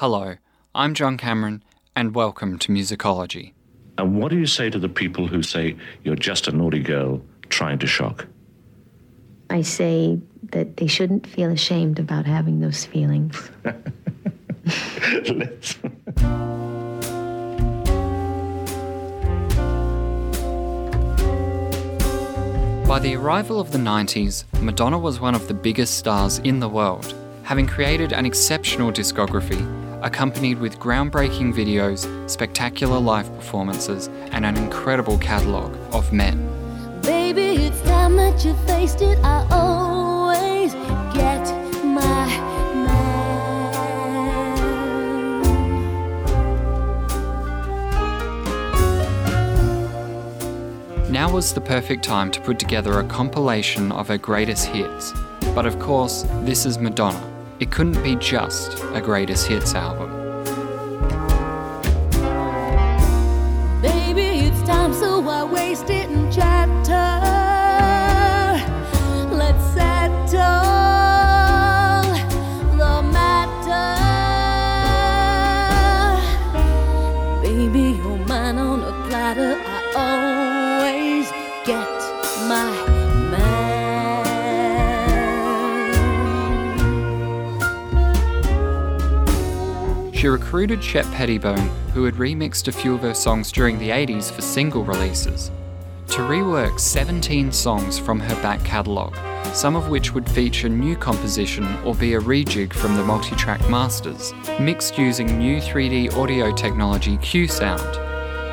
Hello, I'm John Cameron, and welcome to Musicology. And what do you say to the people who say you're just a naughty girl trying to shock? I say that they shouldn't feel ashamed about having those feelings. Let's. By the arrival of the 90s, Madonna was one of the biggest stars in the world, having created an exceptional discography, accompanied with groundbreaking videos, spectacular live performances, and an incredible catalogue of men. Baby, it's time that you faced it. I always get my man. Now was the perfect time to put together a compilation of her greatest hits. But of course, this is Madonna. It couldn't be just a greatest hits album. Baby, it's time, so I waste it mine on a platter. I always get my She recruited Shep Pettibone, who had remixed a few of her songs during the 80s for single releases, to rework 17 songs from her back catalogue, some of which would feature new composition or be a rejig from the multi-track masters, mixed using new 3D audio technology Q Sound.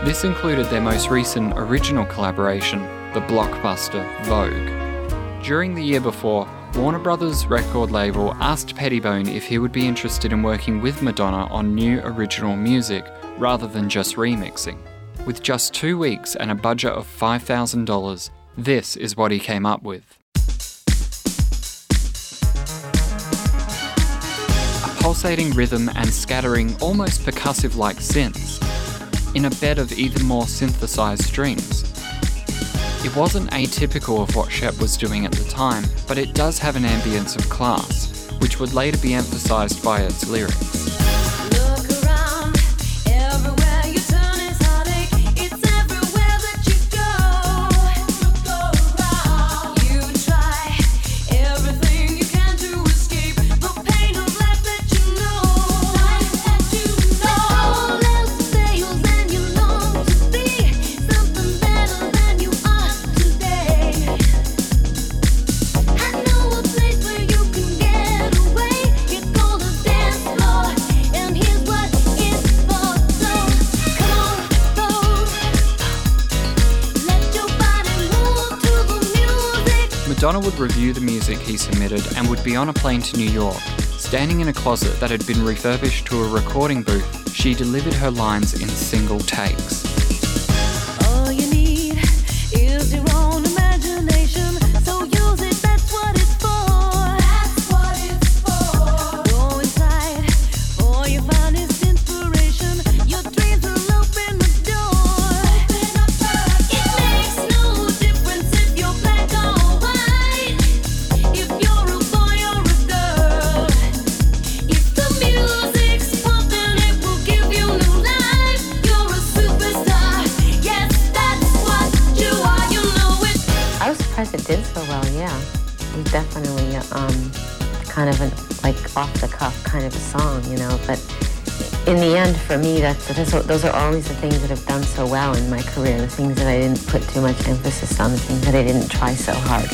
This included their most recent original collaboration, the blockbuster Vogue. During the year before, Warner Brothers record label asked Pettibone if he would be interested in working with Madonna on new original music rather than just remixing. With just two weeks and a budget of $5,000, this is what he came up with. A pulsating rhythm and scattering, almost percussive like synths, in a bed of even more synthesized strings. It wasn't atypical of what Shep was doing at the time, but it does have an ambience of class, which would later be emphasized by its lyrics. Review the music he submitted and would be on a plane to New York. Standing in a closet that had been refurbished to a recording booth, she delivered her lines in single takes. Song, you know. But in the end, for me, that's, that's those are always the things that have done so well in my career. The things that I didn't put too much emphasis on, the things that I didn't try so hard.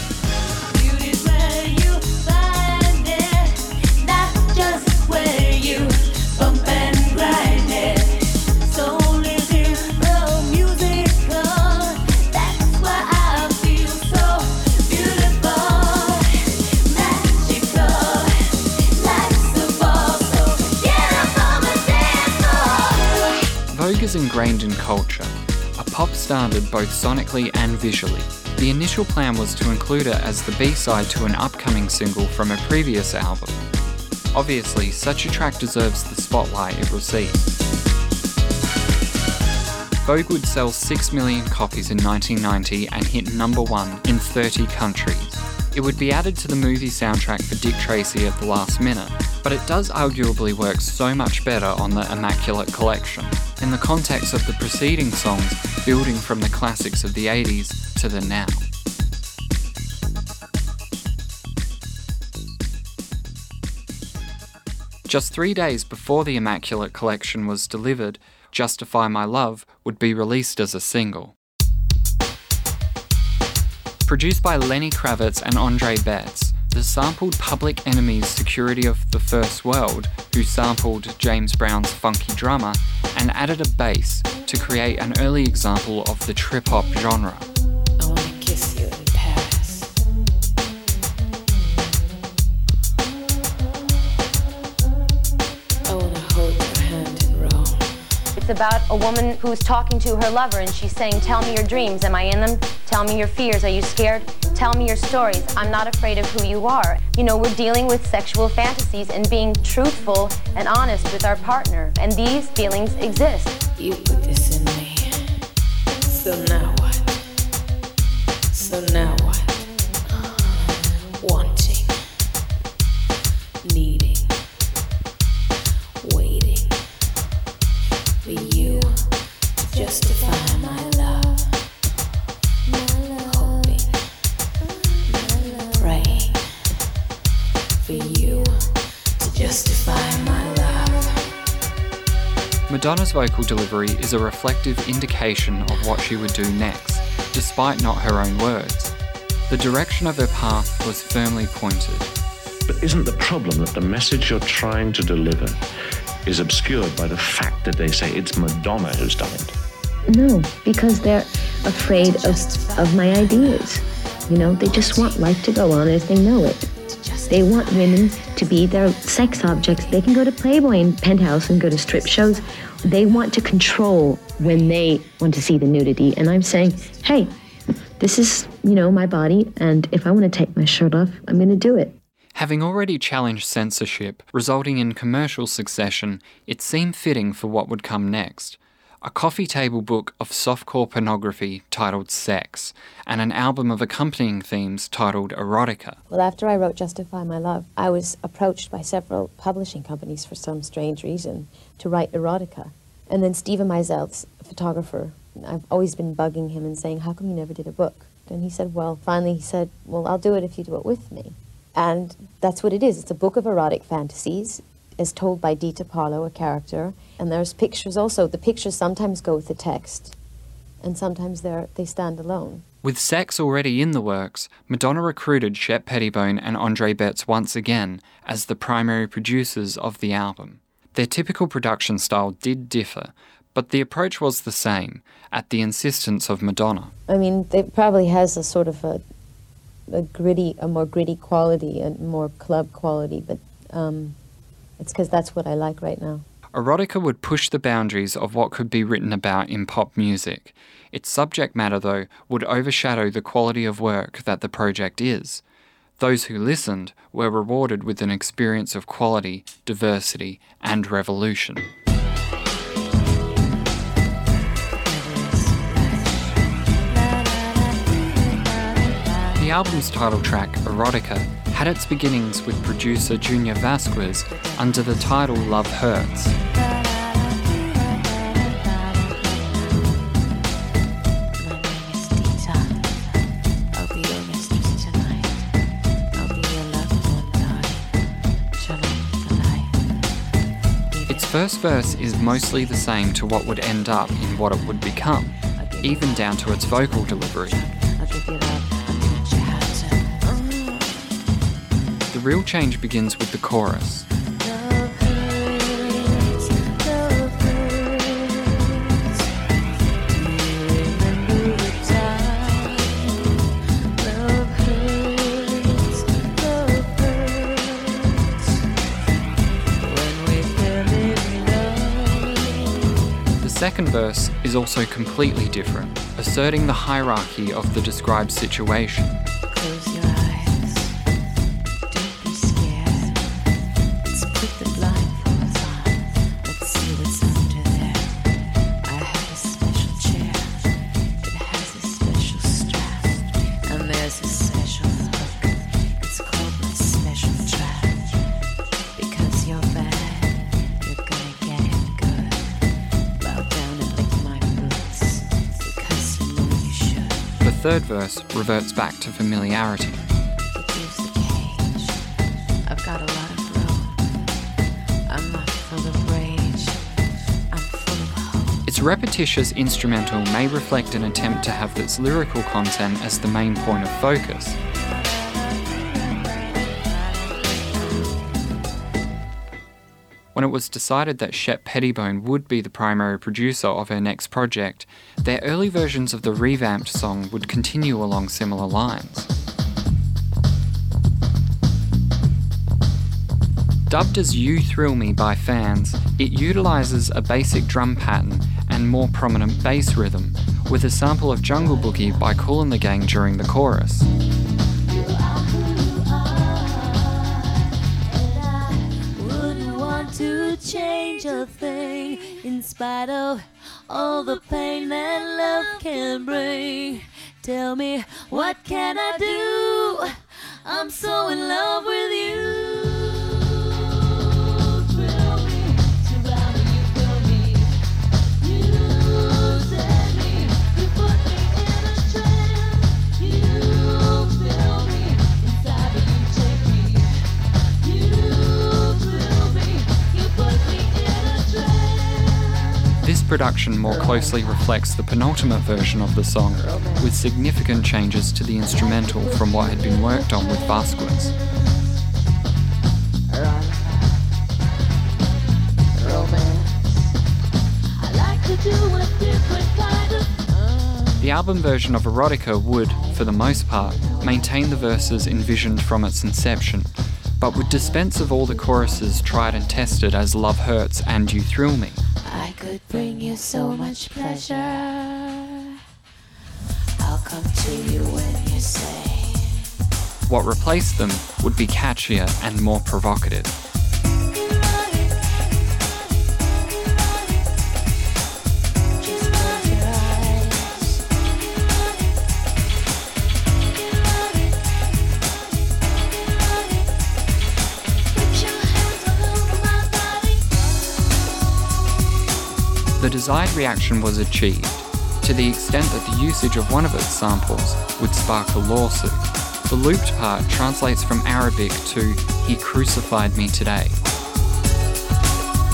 Pop standard both sonically and visually. The initial plan was to include it as the B-side to an upcoming single from a previous album. Obviously, such a track deserves the spotlight it receives. Vogue would sell 6 million copies in 1990 and hit number one in 30 countries. It would be added to the movie soundtrack for Dick Tracy at the last minute, but it does arguably work so much better on the Immaculate Collection. In the context of the preceding songs, building from the classics of the 80s to the now. Just three days before the Immaculate Collection was delivered, Justify My Love would be released as a single. Produced by Lenny Kravitz and Andre Betts, the sampled Public Enemy's Security of the First World, who sampled James Brown's Funky Drummer, and added a bass to create an early example of the trip hop genre. It's about a woman who's talking to her lover and she's saying, Tell me your dreams. Am I in them? Tell me your fears. Are you scared? Tell me your stories. I'm not afraid of who you are. You know, we're dealing with sexual fantasies and being truthful and honest with our partner. And these feelings exist. You put this in me. So now what? So now Madonna's vocal delivery is a reflective indication of what she would do next, despite not her own words. The direction of her path was firmly pointed. But isn't the problem that the message you're trying to deliver is obscured by the fact that they say it's Madonna who's done it? No, because they're afraid of, of my ideas. You know, they just want life to go on as they know it. They want women to be their sex objects. They can go to Playboy and Penthouse and go to strip shows. They want to control when they want to see the nudity. And I'm saying, hey, this is, you know, my body, and if I want to take my shirt off, I'm going to do it. Having already challenged censorship, resulting in commercial succession, it seemed fitting for what would come next. A coffee table book of softcore pornography titled Sex, and an album of accompanying themes titled Erotica. Well, after I wrote Justify My Love, I was approached by several publishing companies for some strange reason to write erotica. And then Steven Meisel's photographer, I've always been bugging him and saying, How come you never did a book? And he said, Well, finally, he said, Well, I'll do it if you do it with me. And that's what it is. It's a book of erotic fantasies, as told by Dita Parlo, a character. And there's pictures also. The pictures sometimes go with the text, and sometimes they're, they stand alone. With Sex already in the works, Madonna recruited Shep Pettibone and Andre Betts once again as the primary producers of the album. Their typical production style did differ, but the approach was the same, at the insistence of Madonna. I mean, it probably has a sort of a, a gritty, a more gritty quality, a more club quality, but um, it's because that's what I like right now. Erotica would push the boundaries of what could be written about in pop music. Its subject matter, though, would overshadow the quality of work that the project is. Those who listened were rewarded with an experience of quality, diversity, and revolution. Album's title track, Erotica, had its beginnings with producer Junior Vasquez under the title Love Hurts. Its first verse is mostly the same to what would end up in what it would become, even down to its vocal delivery. Real change begins with the chorus. The second verse is also completely different, asserting the hierarchy of the described situation. Third verse reverts back to familiarity. Here's the cage. I've got a lot of room. I'm not full of rage. I'm full of hope. Its repetitious instrumental may reflect an attempt to have its lyrical content as the main point of focus. When it was decided that Shep Pettibone would be the primary producer of her next project, their early versions of the revamped song would continue along similar lines. Dubbed as You Thrill Me by fans, it utilises a basic drum pattern and more prominent bass rhythm, with a sample of Jungle Boogie by Kool and the Gang during the chorus. Change a thing in spite of all the pain that love can bring. Tell me, what can I do? I'm so in love with you. This production more closely reflects the penultimate version of the song, with significant changes to the instrumental from what had been worked on with Vasquez. The album version of Erotica would, for the most part, maintain the verses envisioned from its inception, but would dispense of all the choruses tried and tested as Love Hurts and You Thrill Me. I could bring you so much pleasure. I'll come to you when you say. What replaced them would be catchier and more provocative. The desired reaction was achieved, to the extent that the usage of one of its samples would spark a lawsuit. The looped part translates from Arabic to He crucified me today.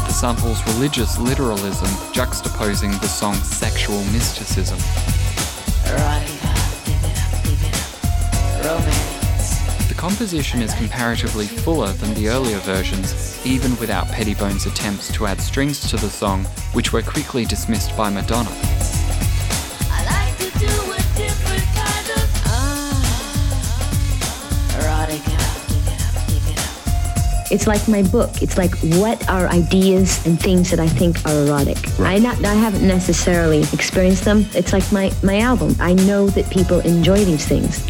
The sample's religious literalism juxtaposing the song's sexual mysticism. Romance. The composition is comparatively fuller than the earlier versions, even without Pettibone's attempts to add strings to the song, which were quickly dismissed by Madonna. I like to do a different kind of ah. Erotica, give it up, give it up. It's like my book. It's like what are ideas and things that I think are erotic. I not I haven't necessarily experienced them. It's like my my album. I know that people enjoy these things.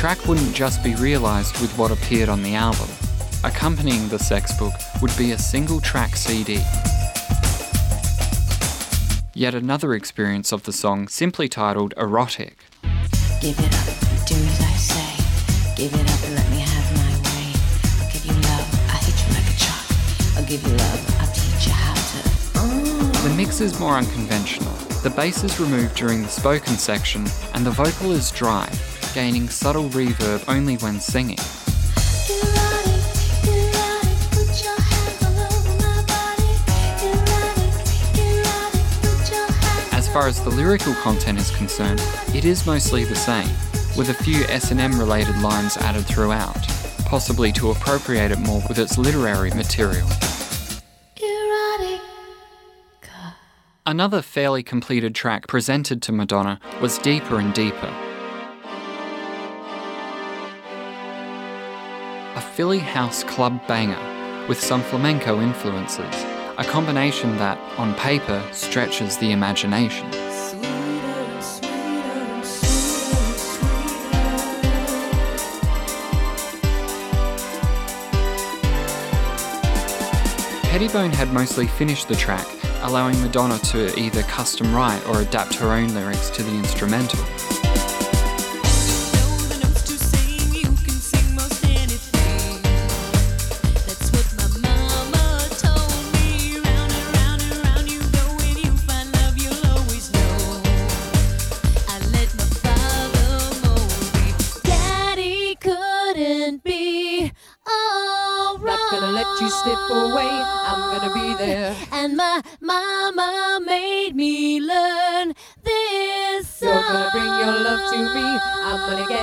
Track wouldn't just be realised with what appeared on the album. Accompanying the sex book would be a single track CD. Yet another experience of the song, simply titled Erotic. Give it up, do as I say. Give it up and let me have my way. I'll give you love, I'll hit you like a truck. I'll give you love, I'll teach you how to. The mix is more unconventional. The bass is removed during the spoken section, and the vocal is dry, gaining subtle reverb only when singing. As far as the lyrical content is concerned, it is mostly the same, with a few S&M related lines added throughout, possibly to appropriate it more with its literary material. Another fairly completed track presented to Madonna was Deeper and Deeper. Philly house club banger with some flamenco influences, a combination that, on paper, stretches the imagination. Pettibone had mostly finished the track, allowing Madonna to either custom write or adapt her own lyrics to the instrumental.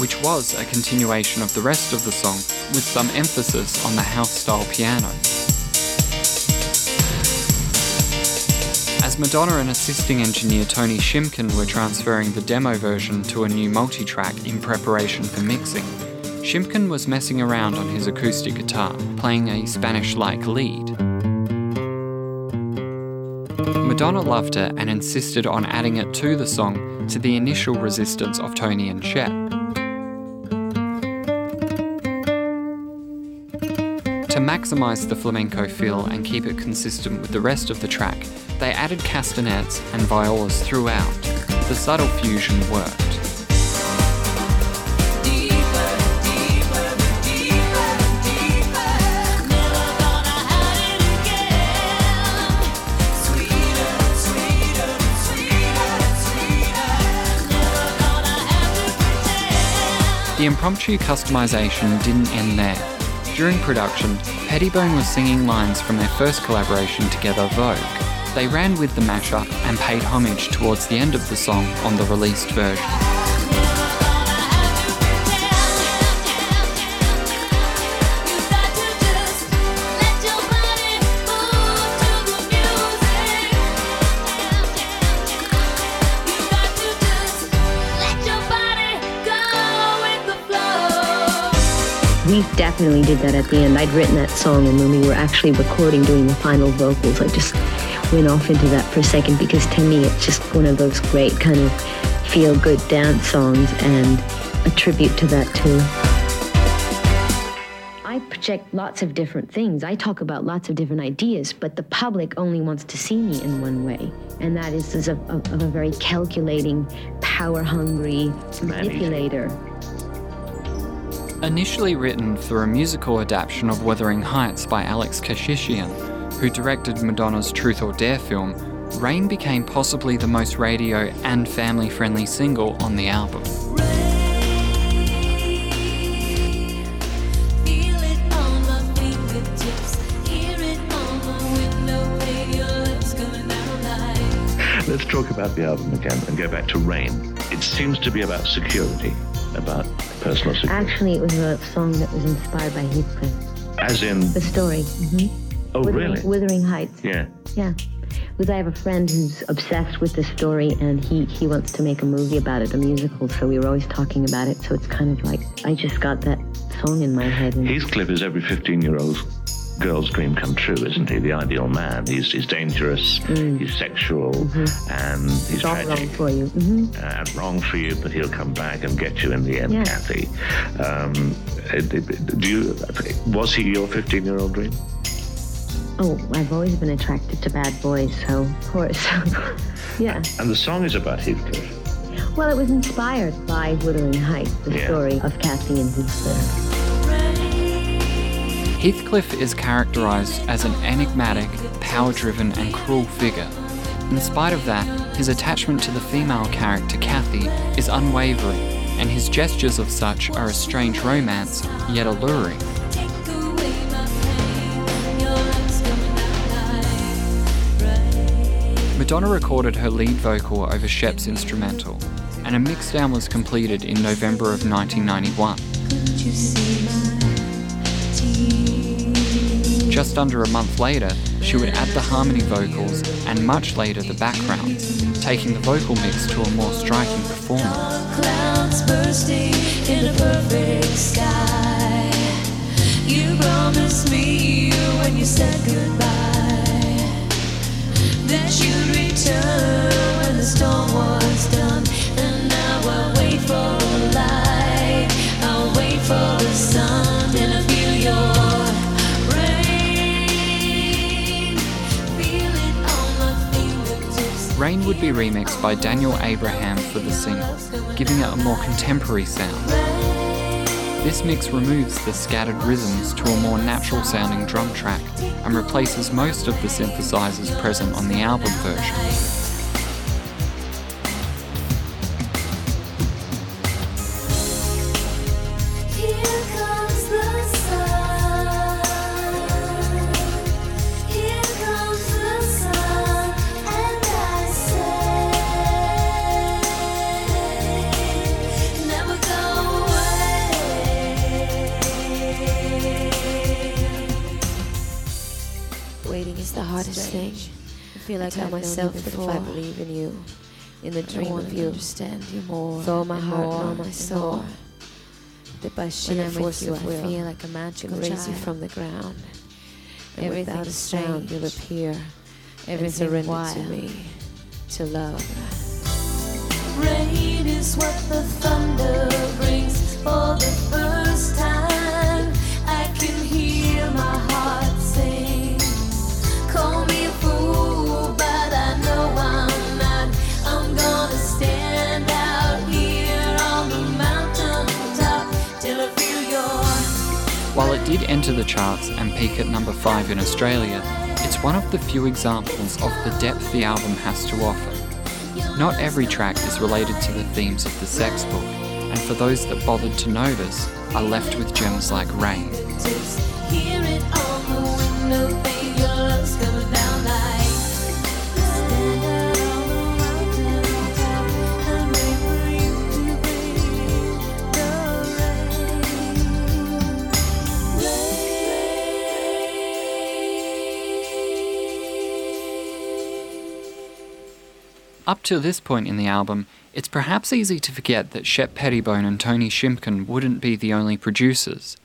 which was a continuation of the rest of the song with some emphasis on the house style piano. As Madonna and assisting engineer Tony Shimkin were transferring the demo version to a new multi track in preparation for mixing, Shimkin was messing around on his acoustic guitar, playing a Spanish like lead. Madonna loved it and insisted on adding it to the song to the initial resistance of Tony and Shep. Maximise the flamenco feel and keep it consistent with the rest of the track, they added castanets and violas throughout. The subtle fusion worked. The impromptu customization didn't end there. During production, Pettibone was singing lines from their first collaboration together, Vogue. They ran with the mashup and paid homage towards the end of the song on the released version. We definitely did that at the end. I'd written that song, and when we were actually recording, doing the final vocals, I just went off into that for a second because to me, it's just one of those great kind of feel good dance songs, and a tribute to that too. I project lots of different things. I talk about lots of different ideas, but the public only wants to see me in one way, and that is as a, of, of a very calculating, power-hungry manipulator. Initially written for a musical adaptation of Wuthering Heights by Alek Keshishian, who directed Madonna's Truth or Dare film, Rain became possibly the most radio and family friendly single on the album. Feel it on my fingertips, hear it on my window, baby, your lips coming down like. Let's talk about the album again and go back to Rain. It seems to be about security, about personal security. Actually, it was a song that was inspired by Heathcliff. As in, The story. hmm oh, Wuthering, really? Wuthering Heights. Yeah. Yeah. Because I have a friend who's obsessed with this story and he, he wants to make a movie about it, a musical, so we were always talking about it. So it's kind of like I just got that song in my head. And Heathcliff is every 15 year old girl's dream come true, isn't he? The ideal man. He's, he's dangerous, he's sexual, and he's all wrong tragic. for you. hmm Uh, wrong for you, but he'll come back and get you in the end, Yeah. Cathy. Um, do you? Was he your 15-year-old dream? Oh, I've always been attracted to bad boys, so of course. yeah. And the song is about Heathcliff. Well, it was inspired by Wuthering Heights, the Yeah. story of Cathy and Heathcliff. Heathcliff is characterised as an enigmatic, power driven, and cruel figure. In spite of that, his attachment to the female character Cathy is unwavering, and his gestures of such are a strange romance, yet alluring. Madonna recorded her lead vocal over Shep's instrumental, and a mixdown was completed in November of 1991. Just under a month later, she would add the harmony vocals and much later the backgrounds, taking the vocal mix to a more striking performance. Rain would be remixed by Daniel Abraham for the single, giving it a more contemporary sound. This mix removes the scattered rhythms to a more natural sounding drum track and replaces most of the synthesizers present on the album version. Tell myself that if I believe in you, in the dream of you, understand you more. with all my and heart and more all my soul, more. that by sheer force you, of I will, feel like a can magical raise you from the ground. And without a sound, you'll appear and Everything surrender wild. to me, to love. Rain is what the did enter the charts and peak at number 5 in Australia, it's one of the few examples of the depth the album has to offer. Not every track is related to the themes of the sex book, and for those that bothered to notice, are left with gems like Rain. Up to this point in the album, it's perhaps easy to forget that Shep Pettibone and Tony Shimkin wouldn't be the only producers.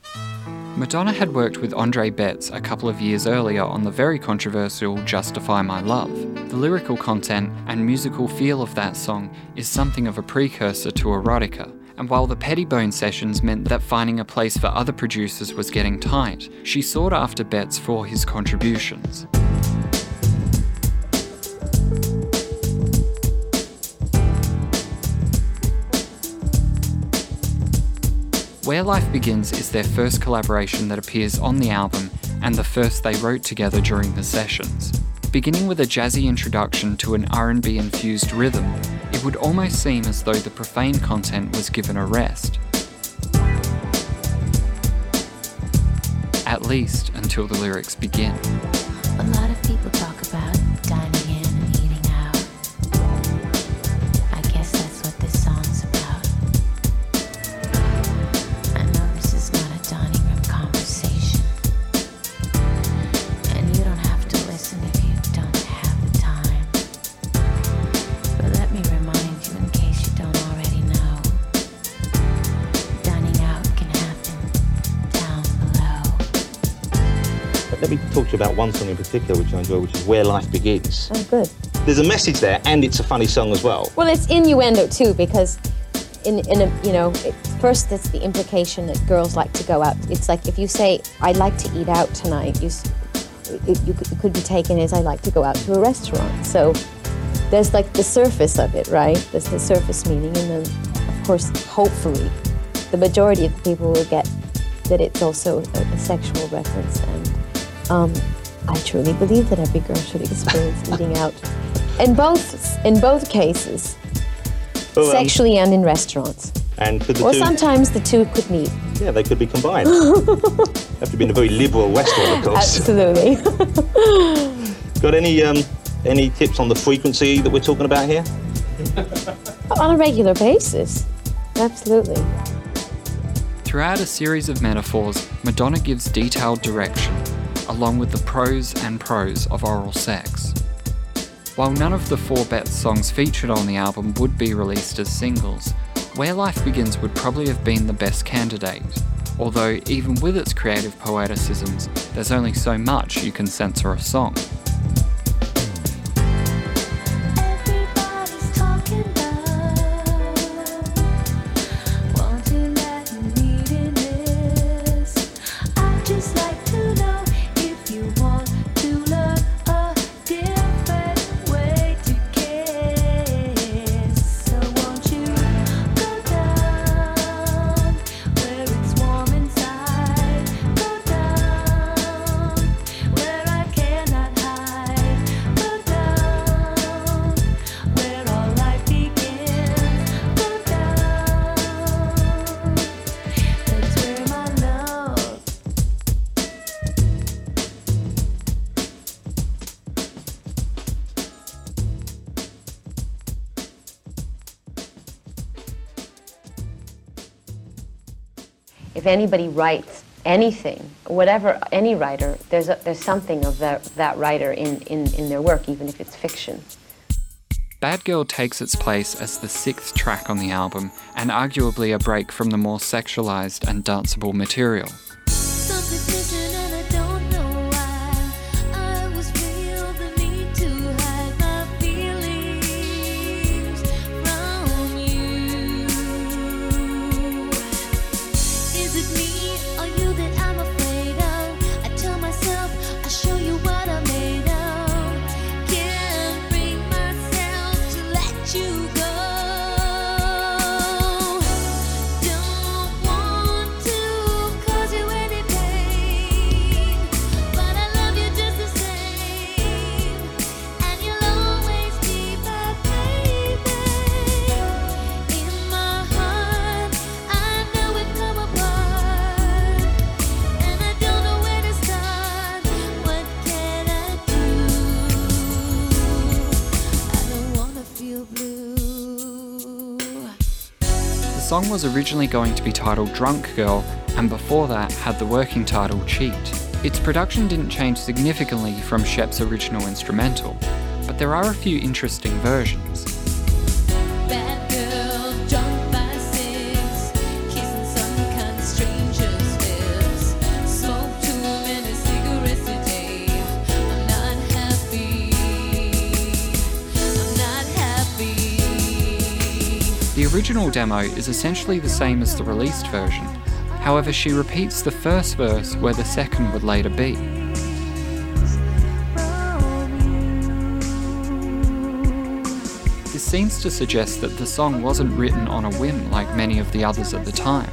Madonna had worked with Andre Betts a couple of years earlier on the very controversial Justify My Love. The lyrical content and musical feel of that song is something of a precursor to Erotica, and while the Pettibone sessions meant that finding a place for other producers was getting tight, she sought after Betts for his contributions. Where Life Begins is their first collaboration that appears on the album and the first they wrote together during the sessions. Beginning with a jazzy introduction to an R&B infused rhythm, it would almost seem as though the profane content was given a rest. At least until the lyrics begin. One song in particular which I enjoy, which is Where Life Begins. Oh, good. There's a message there, and it's a funny song as well. Well, it's innuendo too, because in in a you know, it, first it's the implication that girls like to go out. It's like if you say I'd like to eat out tonight, you it, you could be taken as I like to go out to a restaurant. So there's like the surface of it, right? There's the surface meaning, and then of course, hopefully, the majority of the people will get that it's also a, a sexual reference. And um, I truly believe that every girl should experience eating out. In both in both cases, Well, um, sexually and in restaurants. And could the Or two, sometimes the two could meet. yeah, they could be combined. have to be in a very liberal restaurant, of course. Absolutely. Got any um, any tips on the frequency that we're talking about here? On a regular basis. Absolutely. Throughout a series of metaphors, Madonna gives detailed direction, along with the pros and pros of oral sex. While none of the four Betts songs featured on the album would be released as singles, Where Life Begins would probably have been the best candidate, although even with its creative poeticisms, there's only so much you can censor a song. Anybody writes anything, whatever any writer, there's a, there's something of that that writer in, in, in their work, even if it's fiction. Bad Girl takes its place as the sixth track on the album and arguably a break from the more sexualized and danceable material. Song was originally going to be titled Drunk Girl, and before that had the working title Cheat. Its production didn't change significantly from Shep's original instrumental, but there are a few interesting versions. Original demo is essentially the same as the released version, however, she repeats the first verse where the second would later be. This seems to suggest that the song wasn't written on a whim like many of the others at the time.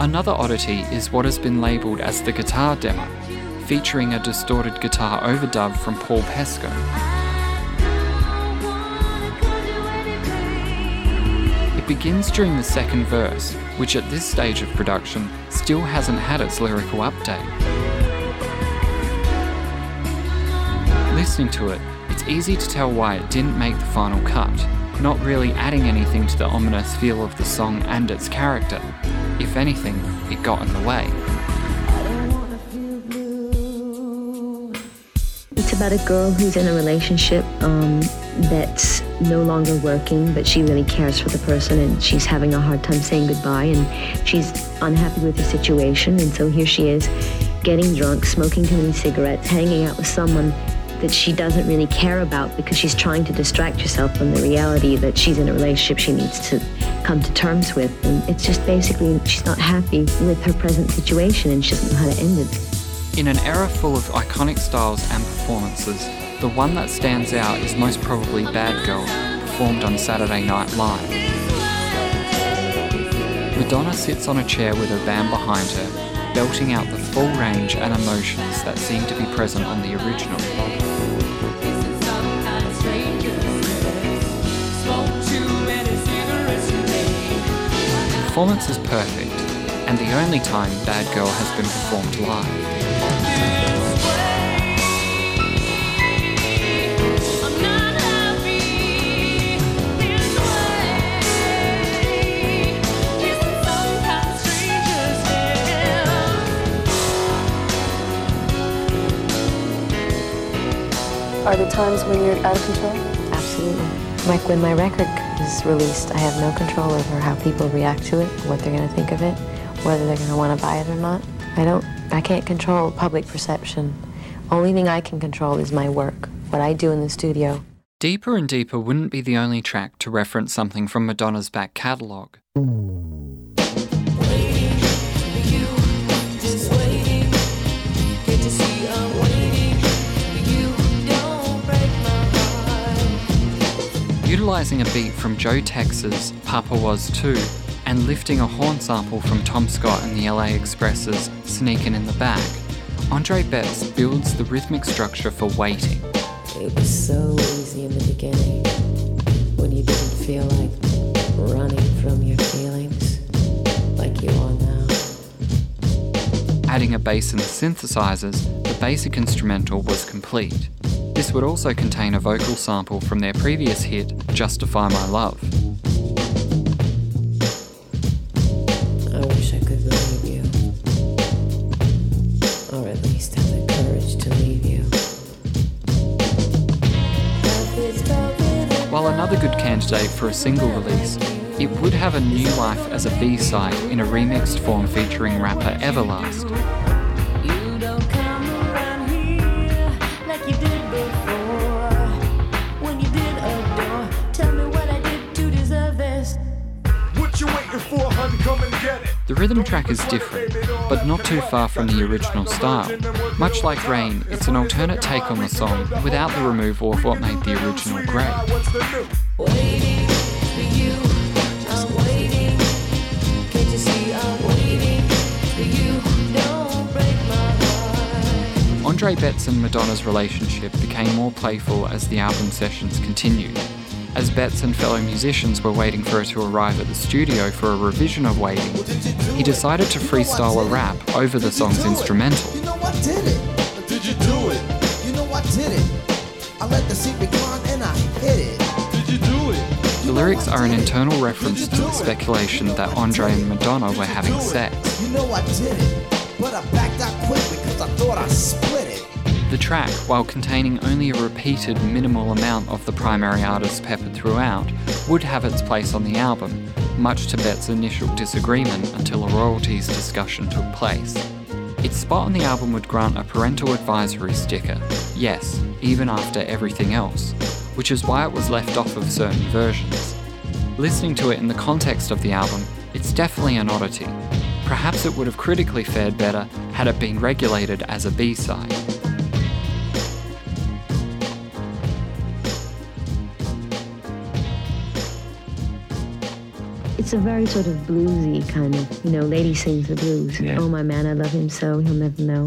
Another oddity is what has been labelled as the guitar demo, featuring a distorted guitar overdub from Paul Pesco. Begins during the second verse, which at this stage of production still hasn't had its lyrical update. Listening to it, it's easy to tell why it didn't make the final cut, not really adding anything to the ominous feel of the song and its character. If anything, it got in the way. It's about a girl who's in a relationship um, that's no longer working, but she really cares for the person and she's having a hard time saying goodbye and she's unhappy with the situation. And so here she is getting drunk, smoking too many cigarettes, hanging out with someone that she doesn't really care about because she's trying to distract herself from the reality that she's in a relationship she needs to come to terms with. And it's just basically she's not happy with her present situation and she doesn't know how to end it. In an era full of iconic styles and performances, the one that stands out is most probably Bad Girl, performed on Saturday Night Live. Madonna sits on a chair with her band behind her, belting out the full range and emotions that seem to be present on the original. The performance is perfect, and the only time Bad Girl has been performed live. Are there times when you're out of control? Absolutely. Like when my record is released, I have no control over how people react to it, what they're going to think of it, whether they're going to want to buy it or not. I don't, I can't control public perception. Only thing I can control is my work, what I do in the studio. Deeper and Deeper wouldn't be the only track to reference something from Madonna's back catalogue. Utilising a beat from Joe Tex's Papa Was Too and lifting a horn sample from Tom Scott and the LA Express's Sneakin' in the Back, Andre Betts builds the rhythmic structure for Waiting. It was so easy in the beginning when you didn't feel like running from your feelings like you are now. Adding a bass and synthesizers, the basic instrumental was complete. This would also contain a vocal sample from their previous hit, Justify My Love. I wish I could believe you. Or at least have the courage to leave you. While another good candidate for a single release, it would have a new life as a B side in a remixed form featuring rapper Everlast. Rhythm track is different, but not too far from the original style. Much like Rain, it's an alternate take on the song without the removal of what made the original great. Andre Betts and Madonna's relationship became more playful as the album sessions continued. As Betts and fellow musicians were waiting for her to arrive at the studio for a revision of Waiting, he decided to freestyle a rap over the song's instrumental. You know what did it? Did you do it? You know what did it? I let the seat recline and I hit it. Did you do it? The lyrics are an internal reference to the speculation that Andre and Madonna were having sex. You know I did it. But I backed out quick because I thought I split it. The track, while containing only a repeated minimal amount of the primary artist peppered throughout, would have its place on the album, much to Betts' initial disagreement until a royalties discussion took place. Its spot on the album would grant a parental advisory sticker, yes, even after everything else, which is why it was left off of certain versions. Listening to it in the context of the album, it's definitely an oddity. Perhaps it would have critically fared better had it been regulated as a B-side. It's a very sort of bluesy kind of, you know, lady sings the blues. Yeah. Oh, my man, I love him so, he'll never know.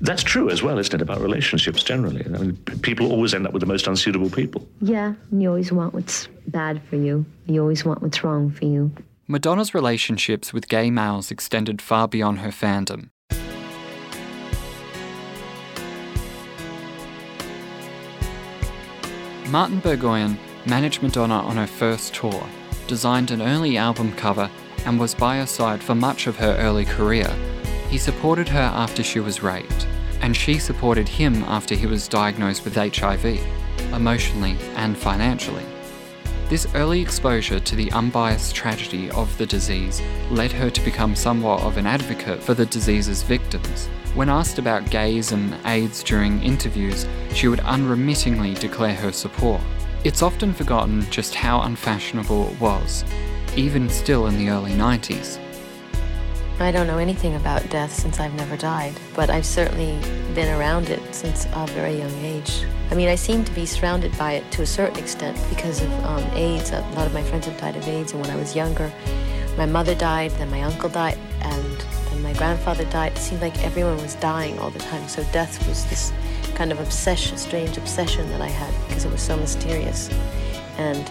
That's true as well, isn't it, about relationships generally? I mean, people always end up with the most unsuitable people. Yeah, and you always want what's bad for you. You always want what's wrong for you. Madonna's relationships with gay males extended far beyond her fandom. Martin Burgoyne managed Madonna on her first tour, designed an early album cover, and was by her side for much of her early career. He supported her after she was raped, and she supported him after he was diagnosed with HIV, emotionally and financially. This early exposure to the unbiased tragedy of the disease led her to become somewhat of an advocate for the disease's victims. When asked about gays and AIDS during interviews, she would unremittingly declare her support. It's often forgotten just how unfashionable it was, even still in the early 90s. I don't know anything about death since I've never died, but I've certainly been around it since a very young age. I mean, I seem to be surrounded by it to a certain extent because of um, AIDS. A lot of my friends have died of AIDS, and when I was younger, my mother died, then my uncle died, and my grandfather died. It seemed like everyone was dying all the time, so death was this kind of obsession, strange obsession that I had because it was so mysterious. And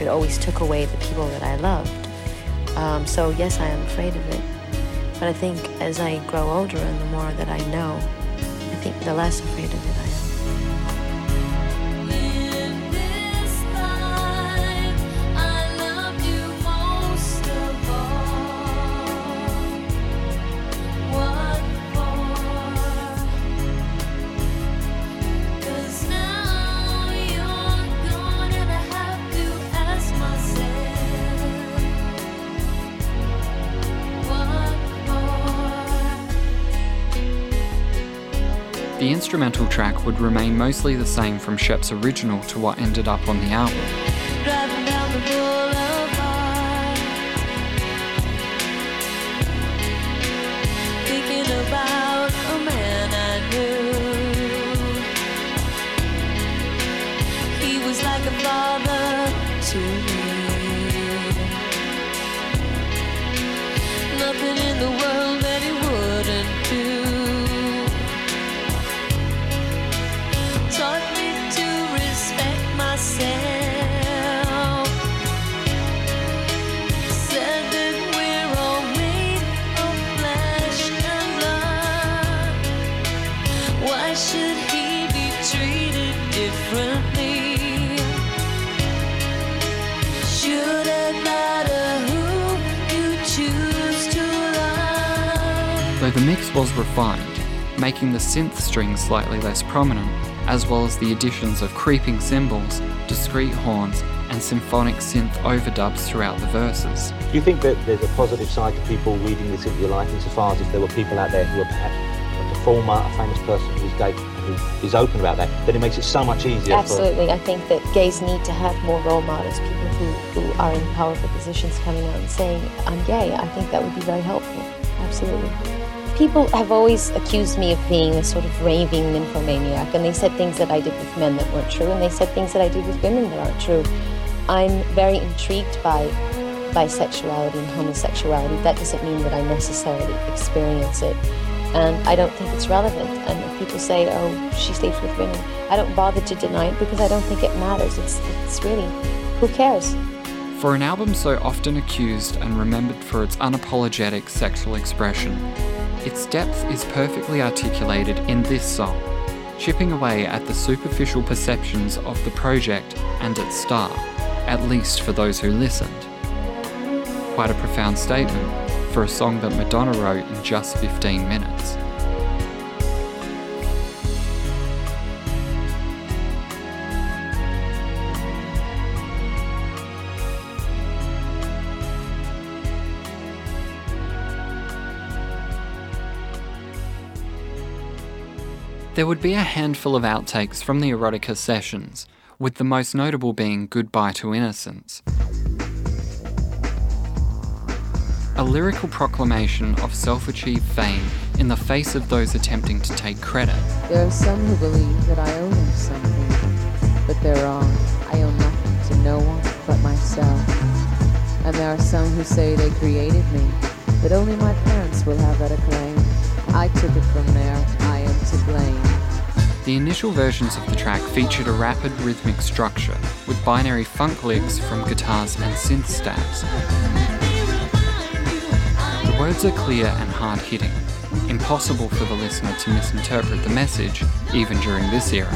it always took away the people that I loved. Um, so yes, I am afraid of it. But I think as I grow older and the more that I know, I think the less afraid of it instrumental track would remain mostly the same from Shep's original to what ended up on the album. Making the synth string slightly less prominent, as well as the additions of creeping cymbals, discrete horns, and symphonic synth overdubs throughout the verses. Do you think that there's a positive side to people reading this into your life insofar as if there were people out there who are perhaps a performer, a famous person who's gay, who is open about that, then it makes it so much easier Absolutely. I think that gays need to have more role models, people who, who are in powerful positions coming out and saying, I'm gay. I think that would be very helpful. Absolutely. People have always accused me of being a sort of raving nymphomaniac, and they said things that I did with men that weren't true, and they said things that I did with women that aren't true. I'm very intrigued by bisexuality and homosexuality. That doesn't mean that I necessarily experience it. And I don't think it's relevant. And if people say, oh, she sleeps with women, I don't bother to deny it because I don't think it matters. It's, it's really, who cares? For an album so often accused and remembered for its unapologetic sexual expression, its depth is perfectly articulated in this song, chipping away at the superficial perceptions of the project and its star, at least for those who listened. Quite a profound statement for a song that Madonna wrote in just 15 minutes. There would be a handful of outtakes from the erotica sessions, with the most notable being Goodbye to Innocence. A lyrical proclamation of self achieved fame in the face of those attempting to take credit. There are some who believe that I them something, but they're wrong. I owe nothing to no one but myself. And there are some who say they created me, but only my parents will have that acclaim. I took it from there. To blame. The initial versions of the track featured a rapid rhythmic structure with binary funk licks from guitars and synth stabs. The words are clear and hard hitting, impossible for the listener to misinterpret the message, even during this era.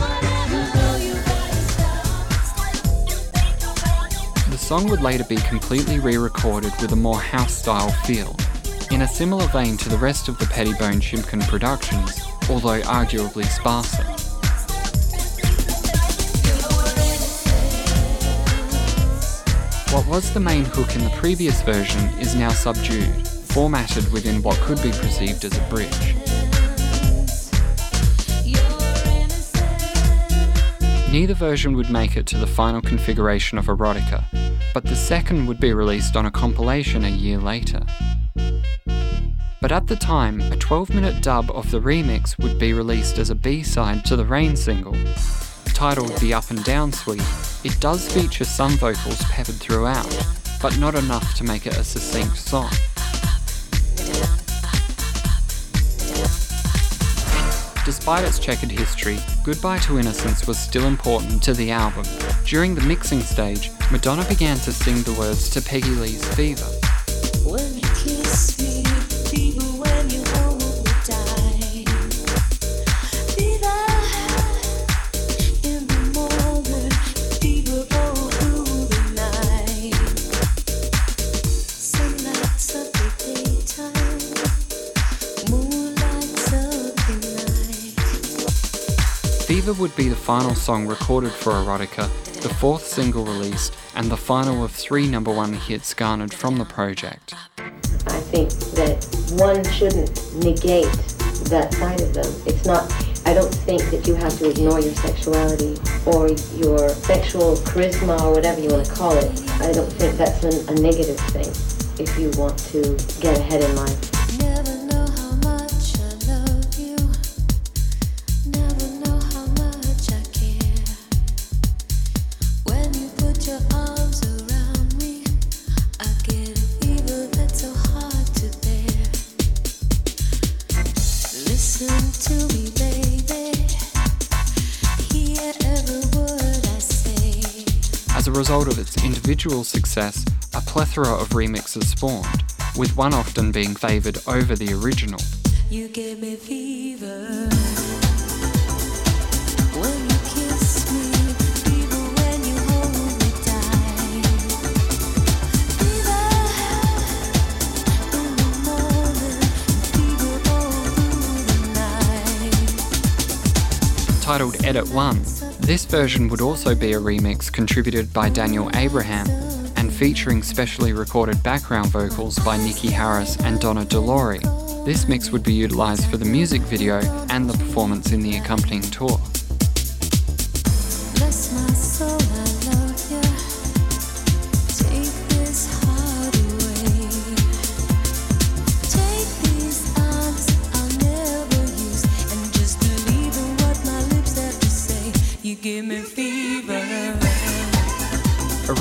The song would later be completely re recorded with a more house style feel, in a similar vein to the rest of the Pettibone Shimkin productions, although arguably sparser. What was the main hook in the previous version is now subdued, formatted within what could be perceived as a bridge. Neither version would make it to the final configuration of Erotica, but the second would be released on a compilation a year later. But at the time, a 12 minute dub of the remix would be released as a B side to the Rain single. Titled The Up and Down Suite, it does feature some vocals peppered throughout, but not enough to make it a succinct song. Despite its checkered history, Goodbye to Innocence was still important to the album. During the mixing stage, Madonna began to sing the words to Peggy Lee's Fever. Would be the final song recorded for Erotica, the fourth single released, and the final of three number one hits garnered from the project. I think that one shouldn't negate that side of them. It's not, I don't think that you have to ignore your sexuality or your sexual charisma or whatever you want to call it. I don't think that's an, a negative thing if you want to get ahead in life. Individual success, a plethora of remixes spawned, with one often being favoured over the original. Titled Edit 1. This version would also be a remix contributed by Daniel Abraham and featuring specially recorded background vocals by Nikki Harris and Donna De Lory. This mix would be utilised for the music video and the performance in the accompanying tour.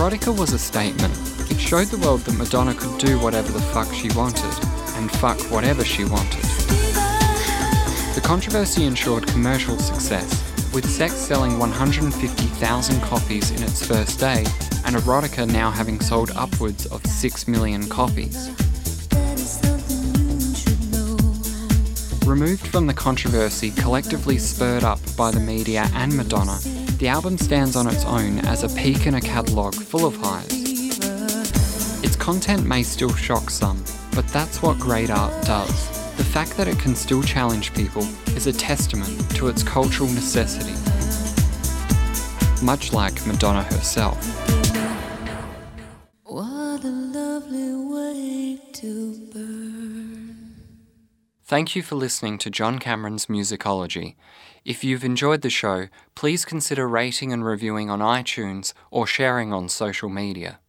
Erotica was a statement. It showed the world that Madonna could do whatever the fuck she wanted, and fuck whatever she wanted. The controversy ensured commercial success, with Sex selling 150,000 copies in its first day, and Erotica now having sold upwards of 6 million copies. Removed from the controversy collectively spurred up by the media and Madonna, the album stands on its own as a peak in a catalogue full of highs. Its content may still shock some, but that's what great art does. The fact that it can still challenge people is a testament to its cultural necessity. Much like Madonna herself. Thank you for listening to John Cameron's Musicology. If you've enjoyed the show, please consider rating and reviewing on iTunes or sharing on social media.